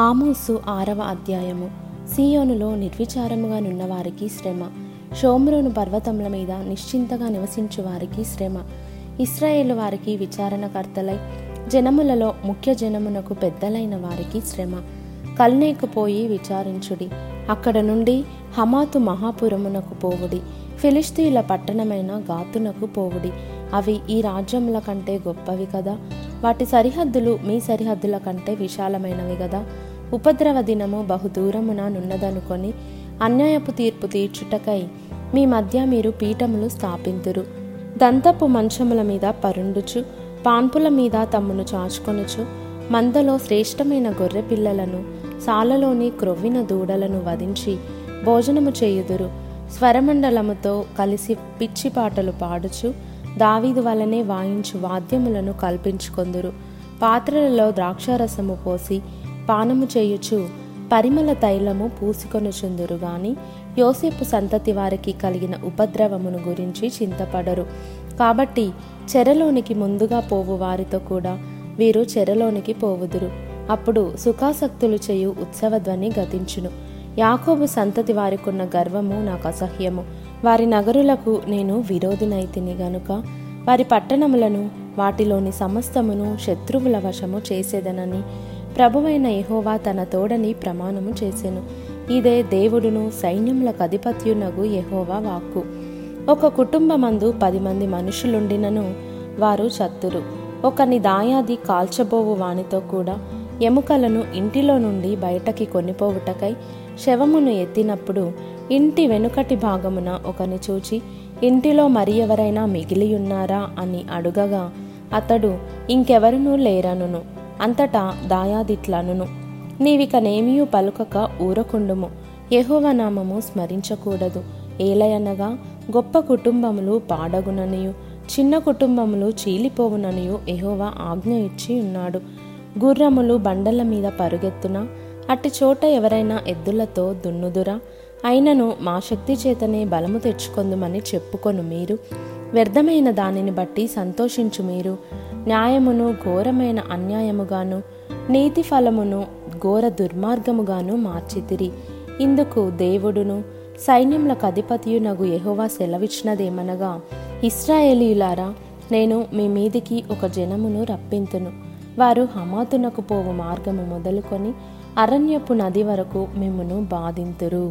ఆమోసు ఆరవ అధ్యాయము. సీయోనులో నిర్విచారముగా నున్నవారికి శ్రమ. షోమ్రోను పర్వతముల మీద నిశ్చింతగా నివసించు వారికి శ్రమ. ఇస్రాయేలు వారికి విచారణకర్తలై జనములలో ముఖ్య జనమునకు పెద్దలైన వారికి శ్రమ. కల్నేకుపోయి విచారించుడి. అక్కడ నుండి హమాతు మహాపురమునకు పోవుడి. ఫిలిస్తీన్ల పట్టణమైన గాతునకు పోవుడి. అవి ఈ రాజ్యముల కంటే గొప్పవి కదా. వాటి సరిహద్దులు మీ సరిహద్దుల కంటే విశాలమైనవి కదా ఉపద్రవ దినము బహుదూరమున నున్నదనుకొని అన్యాయపు తీర్పు తీర్చుటకై మీ మధ్య మీరు పీఠములు స్థాపింతురు. దంతపు మంచముల మీద పరుండుచు పాన్పుల మీద తమ్మును చాచుకొనుచు మందలో శ్రేష్టమైన గొర్రె పిల్లలను సాలలోని క్రొవ్విన దూడలను వధించి భోజనము చేయుదురు. స్వరమండలముతో కలిసి పిచ్చి పాటలు పాడుచు దావీదు వలనే వాయించు వాద్యములను కల్పించుకొందురు. పాత్రలలో ద్రాక్షారసము పోసి పానము చేయుచు పరిమళ తైలము పూసుకొనుచుందురు గాని యోసేపు సంతతి వారికి కలిగిన ఉపద్రవమును గురించి చింతపడరు. కాబట్టి చెరలోనికి ముందుగా పోవు వారితో కూడా వీరు చెరలోనికి పోవుదురు. అప్పుడు సుఖాసక్తులు చేయు ఉత్సవధ్వని గతించును. యాకోబు సంతతి వారికున్న గర్వము నాకు అసహ్యము. వారి నగరులకు నేను విరోధినైతిని గనుక వారి పట్టణములను వాటిలోని సమస్తమును శత్రువుల వశము చేసేదనని ప్రభువైన యహోవా తన తోడని ప్రమాణము చేసెను. ఇదే దేవుడును సైన్యములకు అధిపత్యునగు యహోవా వాక్కు. ఒక కుటుంబమందు పది మంది మనుషులుండినను వారు చత్తురు. ఒకని దాయాది కాల్చబోవు వానితో కూడా ఎముకలను ఇంటిలో నుండి బయటకి కొనిపోవుటకై శవమును ఎత్తినప్పుడు ఇంటి వెనుకటి భాగమున ఒకని చూచి ఇంటిలో మరి ఎవరైనా మిగిలియున్నారా? అని అడుగగా అతడు ఇంకెవరునూ లేరనును అంతటా దాయాదిట్లనును. నీవికనేమియూ పలుకక ఊరకుండుము. యహోవనామము స్మరించకూడదు. ఏలయనగా గొప్ప కుటుంబములు పాడగుననియు చిన్న కుటుంబములు చీలిపోవుననియు ఎహోవా ఆజ్ఞ ఇచ్చి ఉన్నాడు గుర్రములు బండల మీద పరుగెత్తున అట్టి చోట ఎవరైనా ఎద్దులతో దున్నుదురా. అయినను మా శక్తి చేతనే బలము తెచ్చుకొందుమని చెప్పుకొను మీరు. వ్యర్థమైన దానిని బట్టి సంతోషించు మీరు. న్యాయమును ఘోరమైన అన్యాయముగాను నీతి ఫలమును ఘోర దుర్మార్గముగాను మార్చితిరి. ఇందుకు దేవుడును సైన్యములకు అధిపతియునగు ఎహోవా సెలవిచ్చినదేమనగా ఇస్రాయేలీయులారా నేను మీ మీదికి ఒక జనమును రప్పింతును. వారు హమాతునకు పోవు మార్గము మొదలుకొని అరణ్యపు నది వరకు మిమ్మును బాధింతురు.